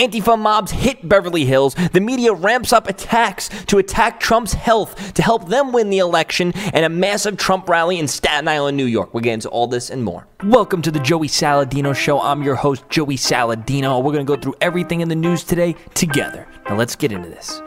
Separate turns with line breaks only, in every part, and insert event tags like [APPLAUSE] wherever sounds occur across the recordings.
Antifa mobs hit Beverly Hills. The media ramps up attacks to attack Trump's health to help them win the election, and a massive Trump rally in Staten Island, New York. We'll get into all this and more. Welcome to the Joey Saladino Show. I'm your host, Joey Saladino. We're going to go through everything in the news today together. Now, let's get into this.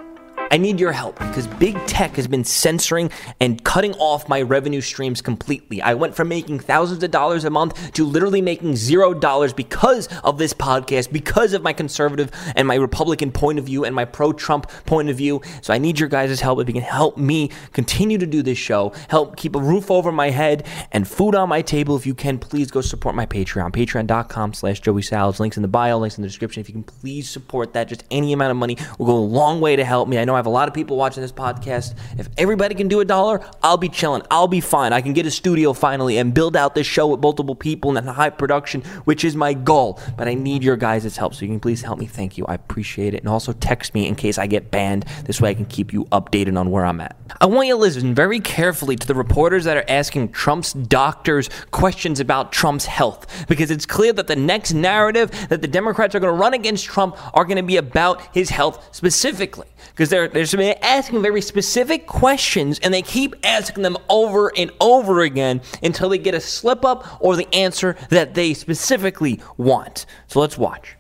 I need your help because big tech has been censoring and cutting off my revenue streams completely. I went from making thousands of dollars a month to literally making zero dollars because of this podcast, because of my conservative and my Republican point of view and my pro Trump point of view. So I need your guys' help. If you can help me continue to do this show, help keep a roof over my head and food on my table, if you can, please go support my Patreon. Patreon.com slash Joey. Links in the bio, links in the description. If you can please support that, just any amount of money will go a long way to help me. I know I have a lot of people watching this podcast. If everybody can do a dollar, I'll be chilling. I'll be fine. I can get a studio finally and build out this show with multiple people and high production, which is my goal. But I need your guys' help. So you can please help me. Thank you. I appreciate it. And also text me in case I get banned. This way I can keep you updated on where I'm at. I want you to listen very carefully to the reporters that are asking Trump's doctors questions about Trump's health because it's clear that the next narrative that the Democrats are going to run against Trump are going to be about his health specifically because they're, they're asking very specific questions and they keep asking them over and over again until they get a slip up or the answer that they specifically want. So let's watch.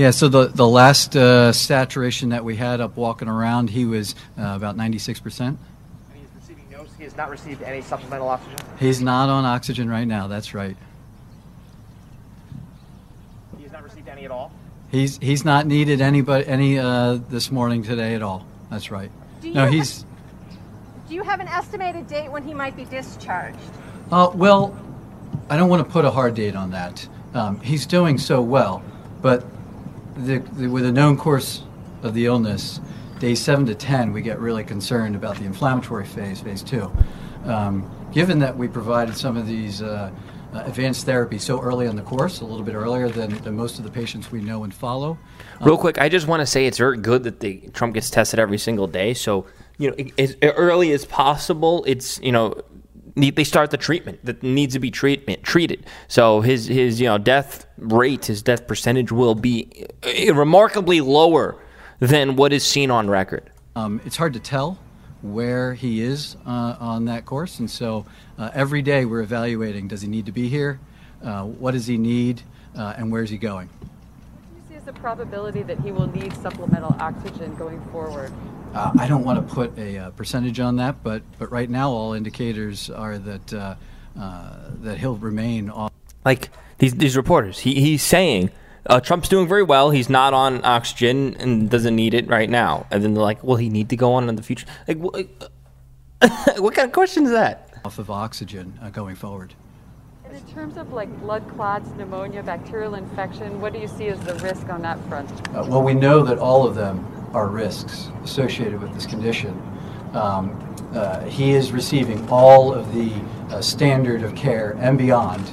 Yeah, so the, the last uh, saturation that we had up walking around, he was uh, about 96%.
And he's receiving no, he has not received any supplemental oxygen.
He's not on oxygen right now, that's right.
He has not received any at all.
He's he's not needed anybody any uh, this morning today at all. That's right.
Do you
No,
have-
he's
Do you have an estimated date when he might be discharged?
uh, well. I don't want to put a hard date on that. Um, he's doing so well, but the, the, with a known course of the illness, day seven to ten, we get really concerned about the inflammatory phase, phase two. Um, given that we provided some of these uh, uh, advanced therapy so early in the course, a little bit earlier than, than most of the patients we know and follow,
Real quick, I just want to say it's very good that the Trump gets tested every single day. So you know, as early as possible, it's you know need- they start the treatment that needs to be treatment treated. So his his you know death rate, his death percentage will be uh, remarkably lower than what is seen on record.
Um, it's hard to tell where he is uh, on that course, and so uh, every day we're evaluating: does he need to be here? Uh, what does he need? Uh, and where's he going?
What do you see as the probability that he will need supplemental oxygen going forward?
Uh, I don't want to put a uh, percentage on that, but but right now all indicators are that uh, uh, that he'll remain on.
Like these these reporters, he, he's saying. Uh, Trump's doing very well. He's not on oxygen and doesn't need it right now. And then they're like, "Will he need to go on in the future?" Like, wh- [LAUGHS] what kind of question is that?
off of oxygen uh, going forward.
And in terms of like blood clots, pneumonia, bacterial infection, what do you see as the risk on that front?
Uh, well, we know that all of them are risks associated with this condition. Um, uh, he is receiving all of the uh, standard of care and beyond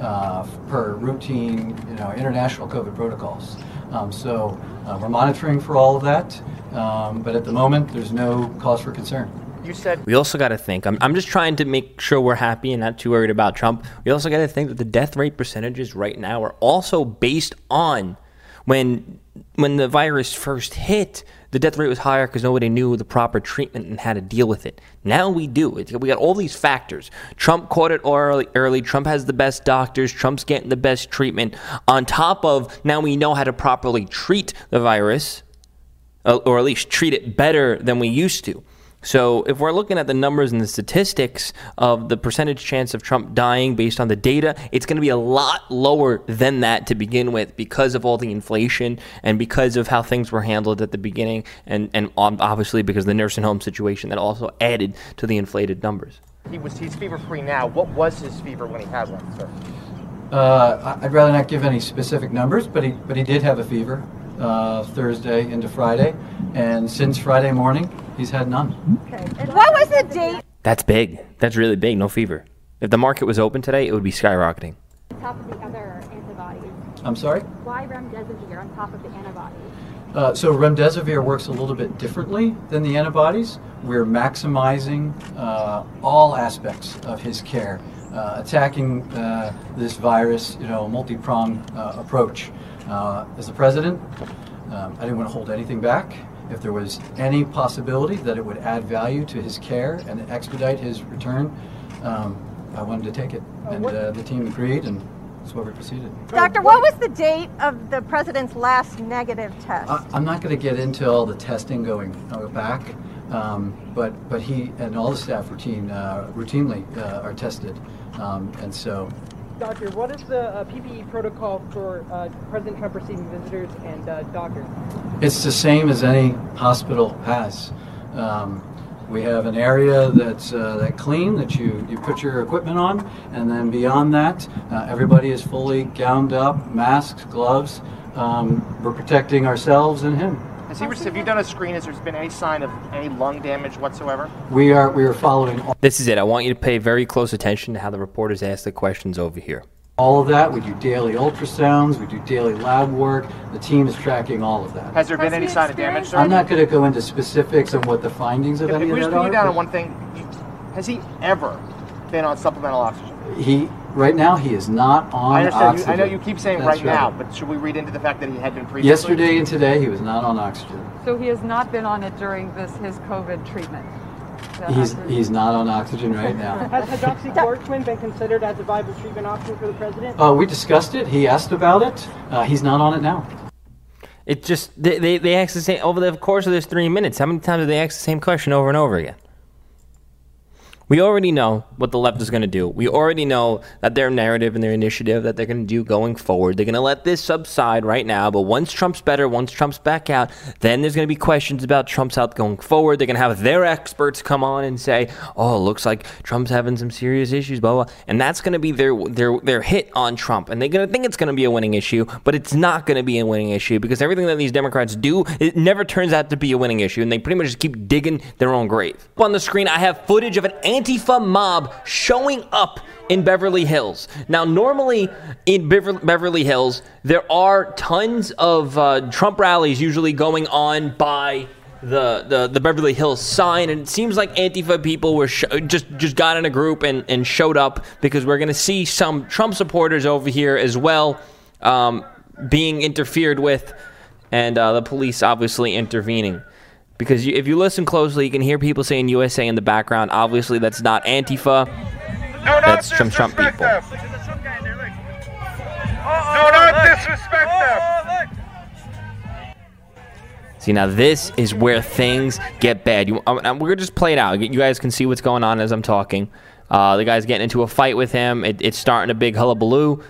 uh, per routine, you know, international COVID protocols. Um, so uh, we're monitoring for all of that, um, but at the moment, there's no cause for concern.
You said
We also got to think. I'm, I'm just trying to make sure we're happy and not too worried about Trump. We also got to think that the death rate percentages right now are also based on when when the virus first hit. The death rate was higher because nobody knew the proper treatment and how to deal with it. Now we do. We got all these factors. Trump caught it early, early. Trump has the best doctors. Trump's getting the best treatment. On top of now we know how to properly treat the virus uh, or at least treat it better than we used to. So, if we're looking at the numbers and the statistics of the percentage chance of Trump dying based on the data, it's going to be a lot lower than that to begin with because of all the inflation and because of how things were handled at the beginning, and, and obviously because of the nursing home situation that also added to the inflated numbers.
he was he's fever free now. What was his fever when he had one, sir?
Uh, I- I'd rather not give any specific numbers, but he but he did have a fever uh, Thursday into Friday, and since Friday morning, he's had none.
Okay. And what was the date?
That's big. That's really big. No fever. If the market was open today, it would be skyrocketing.
on top of the other antibodies?
I'm sorry.
Why remdesivir on top of the antibodies?
Uh, so remdesivir works a little bit differently than the antibodies. We're maximizing uh, all aspects of his care uh, attacking uh, this virus, you know, a multi-pronged uh, approach. Uh, as the president, um, I didn't want to hold anything back. If there was any possibility that it would add value to his care and expedite his return, um, I wanted to take it. And uh, the team agreed, and that's why we proceeded.
Doctor, what was the date of the president's last negative test?
I, I'm not going to get into all the testing going uh, back, um, but but he and all the staff routine uh, routinely uh, are tested, um, and so
Doctor, what is the uh, PPE protocol for uh, President Trump receiving visitors and uh, doctors?
it's the same as any hospital has. Um, we have an area that's uh, that clean that you, you put your equipment on, and then beyond that, uh, everybody is fully gowned up, masks, gloves. Um, we're protecting ourselves and him.
Has he received, have you done a screen? Has there been any sign of any lung damage whatsoever?
We are we are following all
This is it. I want you to pay very close attention to how the reporters ask the questions over here.
all of that. We do daily ultrasounds, we do daily lab work. The team is tracking all of that.
Has there been
Has
any sign of damage, sir?
I'm not going to go into specifics on what the findings of
If,
any
if
of
we just
that
pin you
are.
down on one thing, has he ever been on supplemental oxygen?
He right now he is not on
I understand. You,
oxygen.
I know you keep saying
That's
right, now, but should we read into the fact that he had been previously?
Yesterday and today he was not on oxygen.
So he has not been on it during this his COVID treatment.
He's
oxygen-
he's not on oxygen right now. [LAUGHS]
Has hydroxychloroquine been considered as a viable treatment option for the president?
Uh, we discussed it. He asked about it. Uh, he's not on it now.
It just they, they they ask the same over the course of this three minutes. How many times do they ask the same question over and over again? We already know what the left is going to do. We already know that their narrative and their initiative that they're going to do going forward. They're going to let this subside right now, but once Trump's better, once Trump's back out, then there's going to be questions about Trump's health going forward. They're going to have their experts come on and say, "Oh, looks like Trump's having some serious issues," blah blah, and that's going to be their their their hit on Trump, and they're going to think it's going to be a winning issue, but it's not going to be a winning issue because everything that these Democrats do, it never turns out to be a winning issue, and they pretty much just keep digging their own grave. Up on the screen, I have footage of an Antifa mob showing up in Beverly Hills. Now, normally in Bever- Beverly Hills, there are tons of uh, Trump rallies usually going on by the, the, the Beverly Hills sign, and it seems like Antifa people were sh- just just got in a group and, and showed up because we're going to see some Trump supporters over here as well um, being interfered with, and uh, the police obviously intervening. Because you, if you listen closely, you can hear people saying USA in the background. Obviously, that's not Antifa. That's some Trump people.
Do not disrespect them.
See, now this is where things get bad. You, um, um, we're gonna just play it out. You guys can see what's going on as I'm talking. Uh, the guy's getting into a fight with him. It, it's starting a big hullabaloo.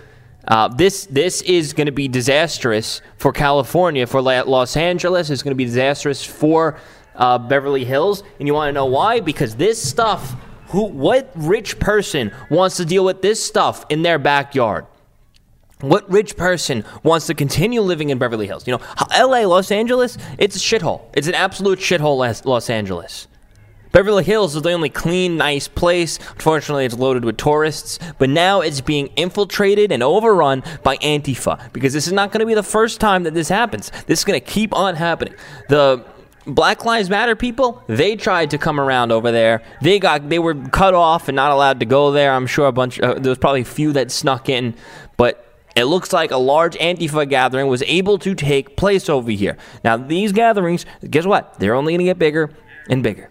Uh, this this is going to be disastrous for California, for Los Angeles. It's going to be disastrous for uh, Beverly Hills, and you want to know why? Because this stuff. Who? What rich person wants to deal with this stuff in their backyard? What rich person wants to continue living in Beverly Hills? You know, LA, Los Angeles, it's a shithole. It's an absolute shithole, Los Angeles. Beverly Hills is the only clean, nice place. Unfortunately, it's loaded with tourists, but now it's being infiltrated and overrun by Antifa because this is not going to be the first time that this happens. This is going to keep on happening. The Black Lives Matter people, they tried to come around over there. They got they were cut off and not allowed to go there. I'm sure a bunch uh, there was probably a few that snuck in, but it looks like a large Antifa gathering was able to take place over here. Now, these gatherings, guess what? They're only going to get bigger and bigger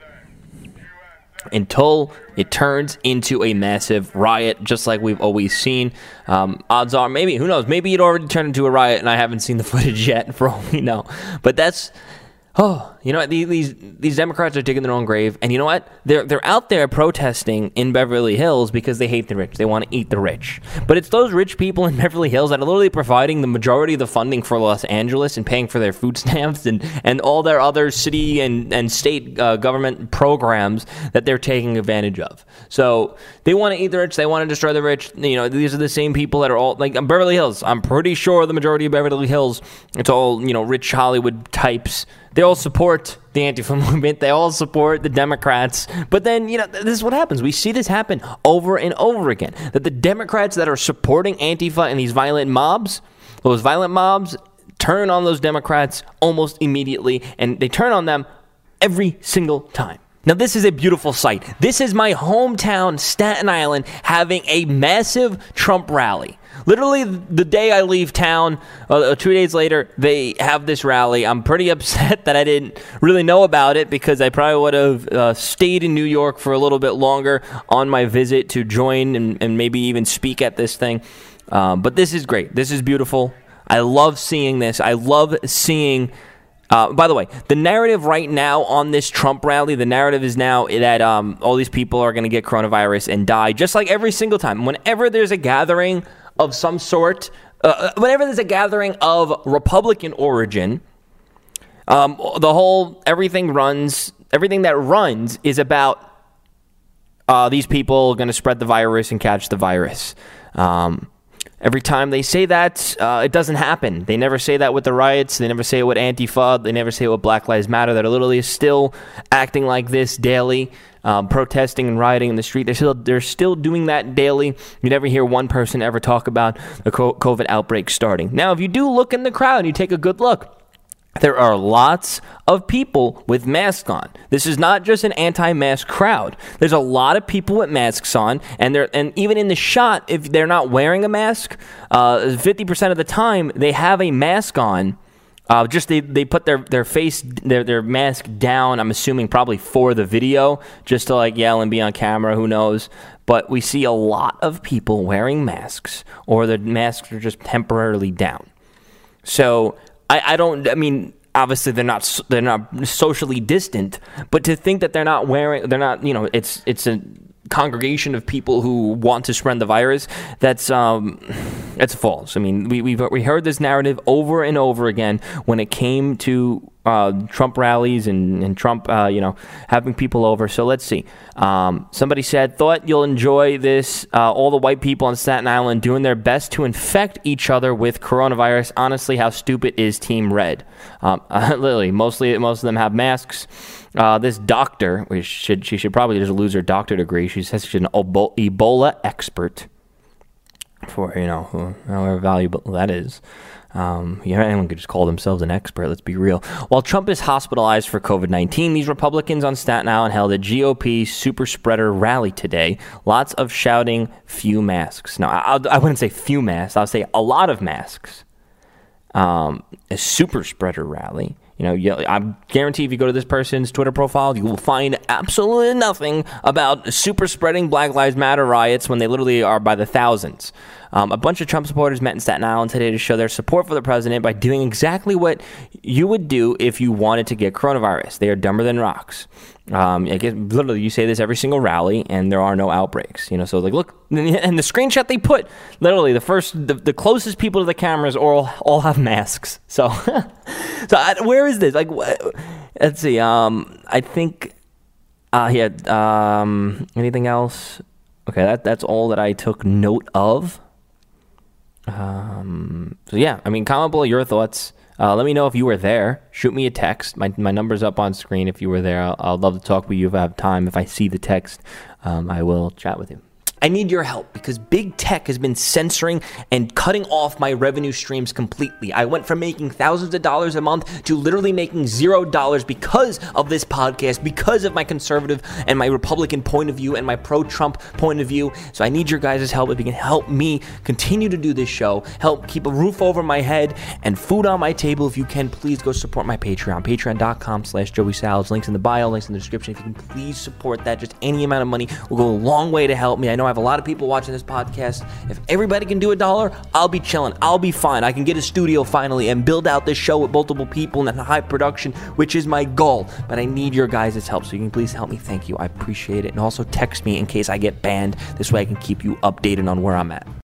until it turns into a massive riot, just like we've always seen. Um, odds are, maybe, who knows, maybe it already turned into a riot and I haven't seen the footage [LAUGHS] yet, for all we know. But that's. Oh, you know what? These, these Democrats are digging their own grave, and you know what? They're they're out there protesting in Beverly Hills because they hate the rich. They want to eat the rich. But it's those rich people in [LAUGHS] Beverly Hills that are literally providing the majority of the funding for Los Angeles and paying for their food stamps and, and all their other city and and state uh, government programs that they're taking advantage of. So they want to eat the rich. They want to destroy the rich. You know, these are the same people that are all like Beverly Hills. I'm pretty sure the majority of Beverly Hills, it's all you know, rich Hollywood types. They all support the Antifa [LAUGHS] movement. They all support the Democrats. But then, you know, this is what happens. We see this happen over and over again. That the Democrats that are supporting Antifa and these violent mobs, those violent mobs, turn on those Democrats almost immediately, and they turn on them every single time. Now, this is a beautiful sight. This is my hometown, Staten Island, having a massive Trump rally. Literally, the day I leave town, uh, two days later, they have this rally. I'm pretty [LAUGHS] upset that I didn't really know about it because I probably would have uh, stayed in New York for a little bit longer on my visit to join and, and maybe even speak at this thing. Um, but this is great. This is beautiful. I love seeing this. I love seeing. Uh, by the way, the narrative right now on this Trump rally, the narrative is now that um, all these people are going to get coronavirus and die, just like every single time. Whenever there's a gathering of some sort, uh, whenever there's a gathering of Republican origin, um, the whole everything runs, everything that runs is about uh, these people going to spread the virus and catch the virus. Um, Every time they say that, uh, it doesn't happen. They never say that with the riots. They never say it with Antifa. They never say it with Black Lives Matter. They're literally still acting like this daily, um, protesting and rioting in the street. They're still they're still doing that daily. You never hear one person ever talk about the COVID outbreak starting. Now, if you do look in the crowd you take a good look, there are lots of people with masks on. This is not just an anti-mask crowd. There's a lot of people with masks on, and they're and even in the shot, if they're not wearing a mask, uh, fifty uh, percent of the time they have a mask on. Uh, just they, they put their, their face their their mask down. I'm assuming probably for the video, just to like yell and be on camera. Who knows? But we see a lot of people wearing masks, or the masks are just temporarily down. So I, I don't. I mean, obviously they're not they're not socially distant, but to think that they're not wearing, they're not. You know, it's it's a congregation of people who want to spread the virus. That's um, that's false. I mean, we we we heard this narrative over and over again when it came to uh, Trump rallies and, and Trump, uh, you know, having people over. So let's see. Um, somebody said, thought you'll enjoy this. Uh, all the white people on Staten Island doing their best to infect each other with coronavirus. Honestly, how stupid is Team Red? Um, [LAUGHS] literally, mostly most of them have masks. Uh, this doctor, which should she should probably just lose her doctor degree. She says she's an Ebola expert. For you know, however valuable that is. Um, yeah, anyone could just call themselves an expert. Let's be real. While Trump is hospitalized for COVID 19, these Republicans on Staten Island held a GOP super spreader rally today. Lots of shouting, few masks. Now, I, I wouldn't say few masks, I'll say a lot of masks. Um, a super spreader rally. You know, I guarantee if you go to this person's Twitter profile, you will find absolutely nothing about super spreading Black Lives Matter riots when they literally are by the thousands. Um, a bunch of Trump supporters met in Staten Island today to show their support for the president by doing exactly what you would do if you wanted to get coronavirus. They are dumber than rocks. Um, I guess literally you say this every single rally, and there are no outbreaks. You know, so like look, and the screenshot they put, literally the first, the, the closest people to the cameras all all have masks. So, [LAUGHS] so I, where is this? Like, what? let's see. Um, I think, uh, yeah. Um, anything else? Okay, that that's all that I took note of. Um, so yeah, I mean, comment below your thoughts. Uh, let me know if you were there. Shoot me a text. My, my number's up on screen if you were there. I'll, I'll love to talk with you if I have time. If I see the text, um, I will chat with you. I need your help because big tech has been censoring and cutting off my revenue streams completely. I went from making thousands of dollars a month to literally making zero dollars because of this podcast, because of my conservative and my Republican point of view and my pro Trump point of view. So I need your guys' help. If you can help me continue to do this show, help keep a roof over my head and food on my table, if you can, please go support my Patreon. Patreon.com slash Joey Salads. Links in the bio, links in the description. If you can please support that, just any amount of money will go a long way to help me. I know I have a lot of people watching this podcast. If everybody can do a dollar, I'll be chilling. I'll be fine. I can get a studio finally and build out this show with multiple people and high production, which is my goal. But I need your guys' help, so you can please help me. Thank you. I appreciate it. And also text me in case I get banned. This way I can keep you updated on where I'm at.